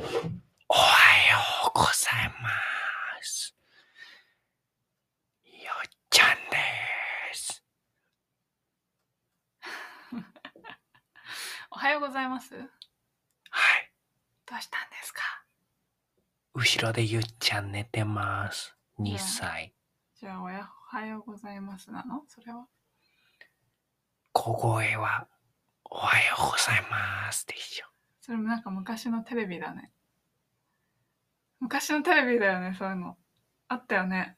おはようございます。よっちゃんです。おはようございます。どはい。うしたんですか？後ろでゆっちゃん寝てます。2うん歳。じゃあ、おやおはようございますなの？それは？小声は、おはようございますでしょ。それもなんか昔のテレビだね。昔のテレビだよね、そういうの。あったよね。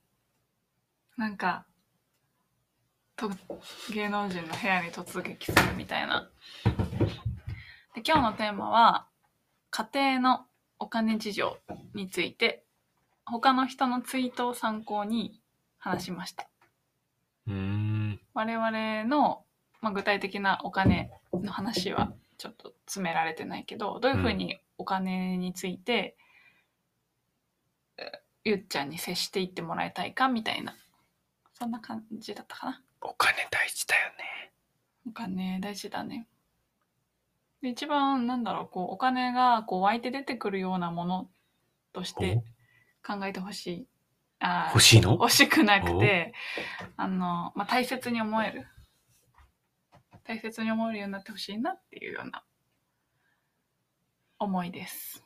なんか、と芸能人の部屋に突撃するみたいな。で今日のテーマは、家庭のお金事情について、他の人のツイートを参考に話しました。うーん。我々の、まあ、具体的なお金の話はちょっと詰められてないけどどういうふうにお金について、えゆっちゃんに接していってもらいたいかみたいな。そんな感じだったかな。お金大事だよね。お金大事だね。で一番なんだろうこうお金がこう湧いて出てくるようなものとして考えてほしい。あー欲しいの？欲しくなくてあの、まあ、大切に思える大切に思えるようになってほしいなっていうような思いです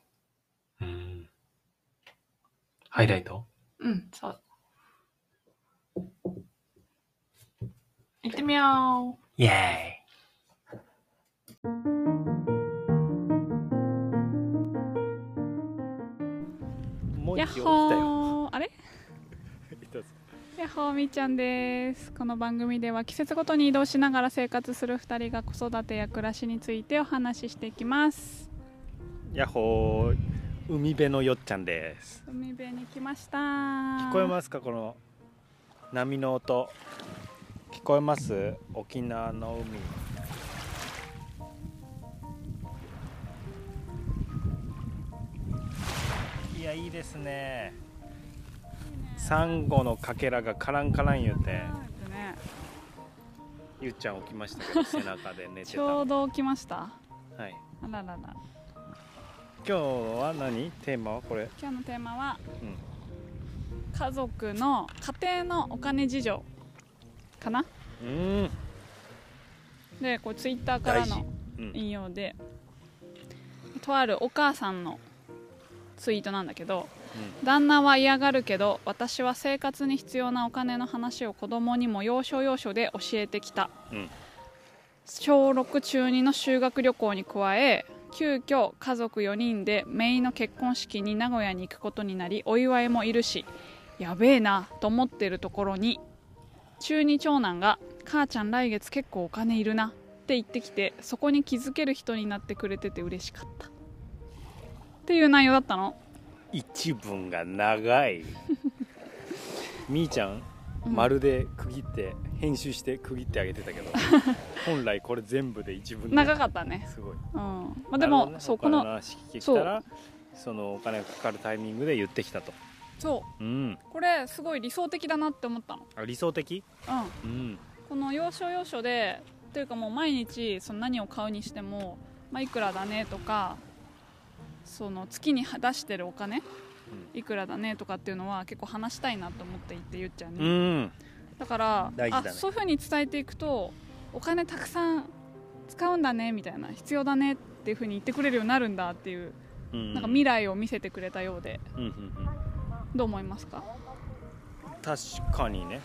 うーん。ハイライト？うんそう行ってみよイェーイ。うやっもう一応ほ来たよ。ーやっほーみーちゃんですこの番組では季節ごとに移動しながら生活する2人が子育てや暮らしについてお話ししていきますやっほー海辺のよっちゃんです。海辺に来ました聞こえますか？この波の音。聞こえます？沖縄の海。いやいいですね。サンゴのかけらがカランカラン言うて、ねゆっちゃん起きましたけど背中で寝てちた。はょうど来ましたい。あららら今日は何？テーマはこれ。今日のテーマはうん。家族の家庭のお金事情かな？うん。でこれツイッターからのうん。引用でとあるお母さんのツイートなんだけど旦那は嫌がるけど私は生活に必要なお金の話を子供にも要所要所で教えてきた、うん。小6中2の修学旅行に加え急遽家族4人で姪の結婚式に名古屋に行くことになりお祝いもいるしやべえなと思ってるところに中2長男が「母ちゃん来月結構お金いるな」って言ってきてそこに気づける人になってくれてて嬉しかった。っていう内容だったの一文が長い。みーちゃん、うん。まるで区切って編集して区切ってあげてたけど 本来これ全部で一文で。長かったね。すごい。うん。まあ、でも、ね。そうこの話聞いたらそのお金がかかるタイミングで言ってきたと。そう。ん。うこれすごい理想的だなって思ったの。あ理想的？うん。うん。この要所要所でというかもう毎日その何を買うにしても、まあ、いくらだねとかその月に出してるお金いくらだねとかっていうのは結構話したいなと思っていてゆっちゃんうに、ん。だから、だね。あそういうふうに伝えていくとお金たくさん使うんだねみたいな必要だねっていうふうに言ってくれるようになるんだっていううん。なんか未来を見せてくれたようで。うんうんうん。どう思いますか？確かにね。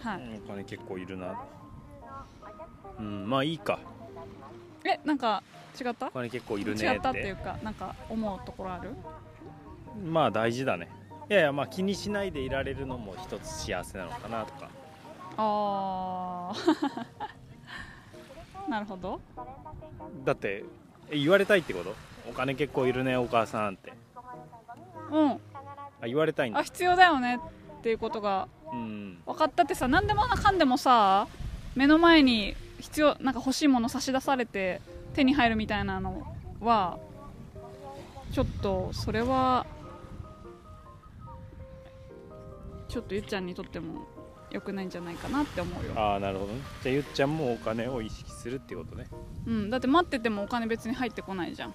はい。お金結構いるな。うんまあいいか。えなんか違った？お金結構いるねっ違ったっていうかなんか思うところある？まあ大事だね。いやいやまあ気にしないでいられるのも一つ幸せなのかなとか。あー。なるほど。だってえ言われたいってこと？お金結構いるねお母さんって。うん。あ言われたいんだ。あ必要だよねっていうことがうん。分かったってさ何でもかんでもさ目の前に必要なんか欲しいもの差し出されて手に入るみたいなのはちょっとそれはちょっとゆっちゃんにとっても良くないんじゃないかなって思うよ、ああなるほどね。じゃあゆっちゃんもお金を意識するっていうことね。うん、だって待っててもお金別に入ってこないじゃん。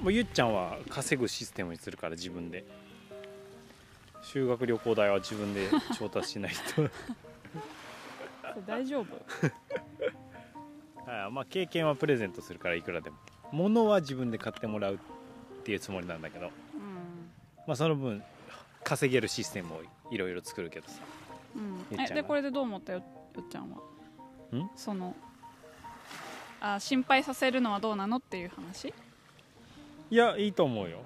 もうゆっちゃんは稼ぐシステムにするから自分で。修学旅行代は自分で調達しないと。大丈夫？ああまあ経験はプレゼントするからいくらでも。物は自分で買ってもらうっていうつもりなんだけど。うん。まあその分稼げるシステムをいろいろ作るけどさ。うん。えでこれでどう思ったよよっちゃんは？ん？そのあ心配させるのはどうなのっていう話？いやいいと思うよ。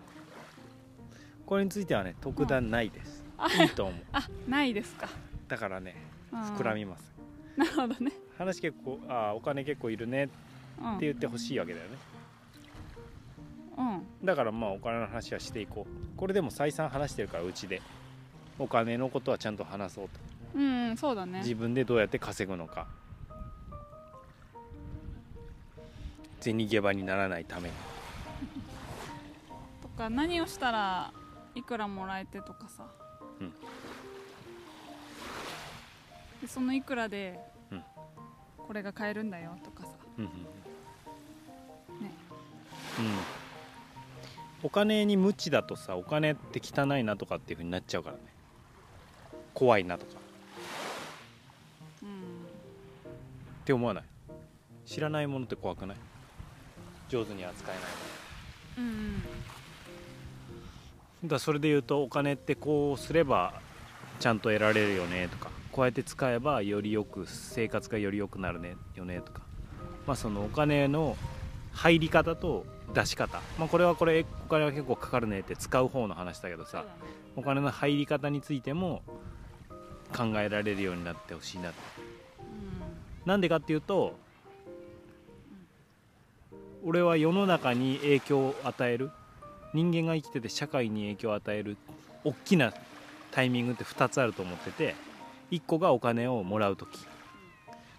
これについてはね特段ないです、いいと思う。あないですか、だからねうん。膨らみます。なるほどね、話結構ああお金結構いるねってうん、言ってほしいわけだよね。うん。だからまあお金の話はしていこう。これでも再三話してるからうちで。お金のことはちゃんと話そうと。うんうんそうだね。自分でどうやって稼ぐのか。銭ゲバにならないために。とか何をしたらいくらもらえてとかさ、うん。でそのいくらでうんこれが買えるんだよとかさ。うんうんね。うん。お金に無知だとさお金って汚いなとかっていうふうになっちゃうからね。怖いなとか。うんって思わない？知らないものって怖くない？上手に扱えない。もうんうん。のだからそれで言うとお金ってこうすればちゃんと得られるよねとかこうやって使えばよりよく生活がより良くなるねよねとか。まあそのお金の入り方と出し方。まあこれはこれお金は結構かかるねって使う方の話だけどさ。お金の入り方についても考えられるようになってほしいななんでかっていうと俺は世の中に影響を与える。人間が生きてて社会に影響を与える。大きなタイミングって2つあると思ってて1個がお金をもらう時。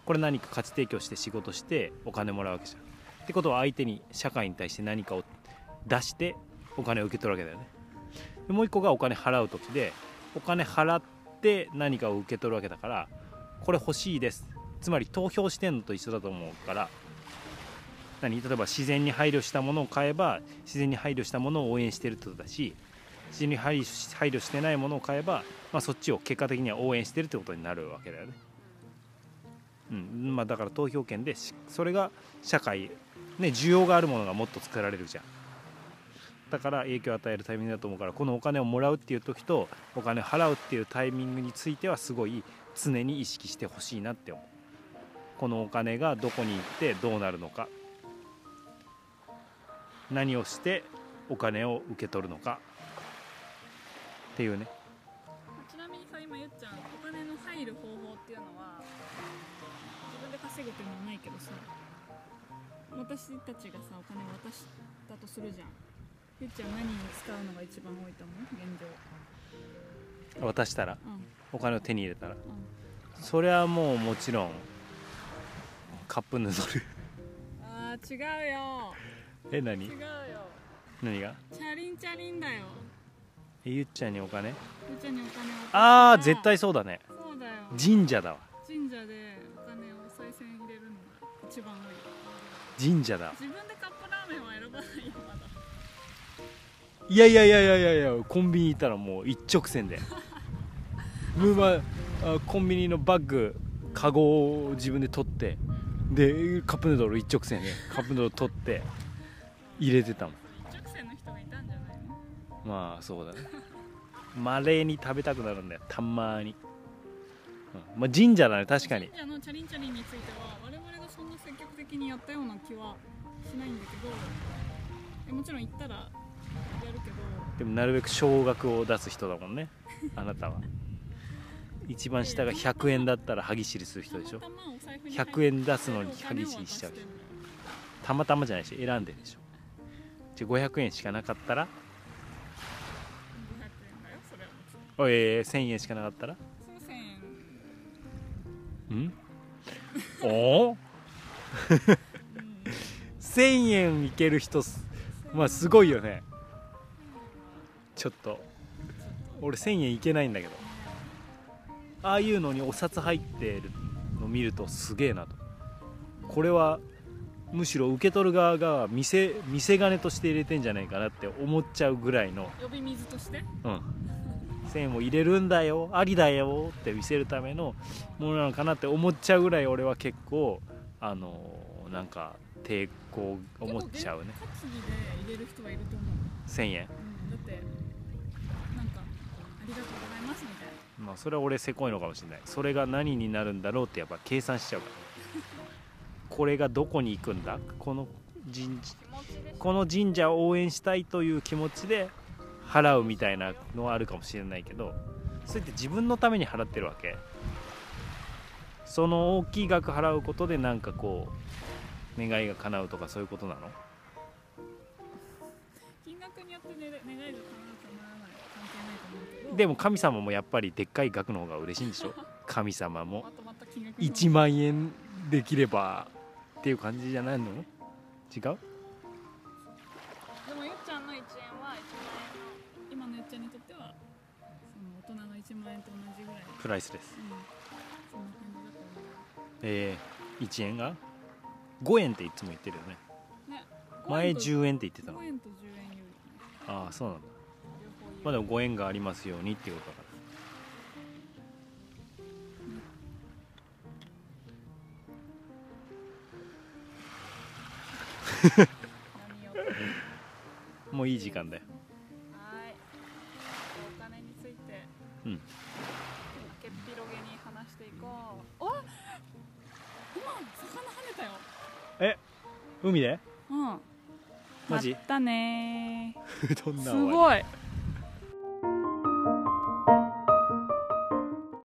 これ何か価値提供して仕事してお金もらうわけじゃん。ってことは相手に社会に対して何かを出してお金を受け取るわけだよね。でもう1個がお金払う時でお金払って何かを受け取るわけだからこれ欲しいです。つまり投票してんのと一緒だと思うから何？例えば自然に配慮したものを買えば自然に配慮したものを応援してるってことだし自に配慮し配慮してないものを買えば、まあ、そっちを結果的には応援してるってことになるわけだよね。うんまあ、だから投票権でそれが社会、ね、需要があるものがもっと作られるじゃん。だから影響を与えるタイミングだと思うからこのお金をもらうっていう時とお金を払うっていうタイミングについてはすごい常に意識してほしいなって思うこのお金がどこに行ってどうなるのか何をしてお金を受け取るのかっていうね。ちなみにさ今ゆっちゃんお金の入る方法っていうのは自分で稼ぐっていうのはないけどさ私たちがさお金を渡したとするじゃん。ゆっちゃん何に使うのが一番多いと思う？現状。渡したら？うん。お金を手に入れたら？うん。それはもうもちろんカップヌードル。あー違うよ。え何？違うよ。何が？チャリンチャリンだよ。えゆっちゃんにお金？ゆっちゃんにお金あらあ絶対そうだね。そうだよ。神社だわ。神社でお金をお賽銭入れるのが一番多い。よ神社だ自分でカップラーメンは選ばないよまだ。いやいやいやいやいやいやコンビニ行ったらもう一直線で。ムーマあコンビニのバッグカゴを自分で取って。でカップヌードル一直線でカップヌードル取って入れてたもんまあそうだね。まれに食べたくなるんだよ。たまに、うん。まあ、神社だね確かに。神社のチャリンチャリンについては我々がそんな積極的にやったような気はしないんだけどえもちろん行ったらやるけど。でもなるべく少額を出す人だもんね。あなたは。一番下が100円だったら歯ぎしりする人でしょ。たまたまお財布に100円出すのに歯ぎしりしちゃうたまたまじゃないし選んでるでしょ。じゃあ500円しかなかったら500円だよそれはもちろんおいえー1000円しかなかったら？その1000円ん？お？お1000円いける人すまあすごいよね。ちょっと。俺1000円いけないんだけど。ああいうのにお札入ってるの見るとすげえなと。これはむしろ受け取る側が見せ見せ金として入れてんじゃないかなって思っちゃうぐらいの。呼び水として？うん、線を入れるんだよありだよって見せるためのものなのかなって思っちゃうぐらい俺は結構あのなんか抵抗思っちゃうね。担ぎで入れる人はいると思う、1000円。うん、だってなんかありがとうございますみたいな。まあそれは俺せこいのかもしれない。それが何になるんだろうってやっぱ計算しちゃうから。これがどこに行くんだ？この神この神社を応援したいという気持ちで払うみたいなのはあるかもしれないけどそれって自分のために払ってるわけ。その大きい額払うことでなんかこう願いが叶うとかそういうことなの？金額によって、ね、願いが叶うかならない関係ないと思うけど。でも神様もやっぱりでっかい額の方が嬉しいんでしょ？神様もまとまった金額の1万円できればっていう感じじゃないの？違う？プライスです。えー、1円が5円っていつも言ってるよね。ね。前5 10円って言ってたの。5円と10円よりね。ああそうなんだ。まあでもご縁がありますようにっていうことだ。からもういい時間だよ。はい。お金について。うんっぴろげに話していこう。あ今魚跳ねたよ。海で？うん。マジ？またね すごい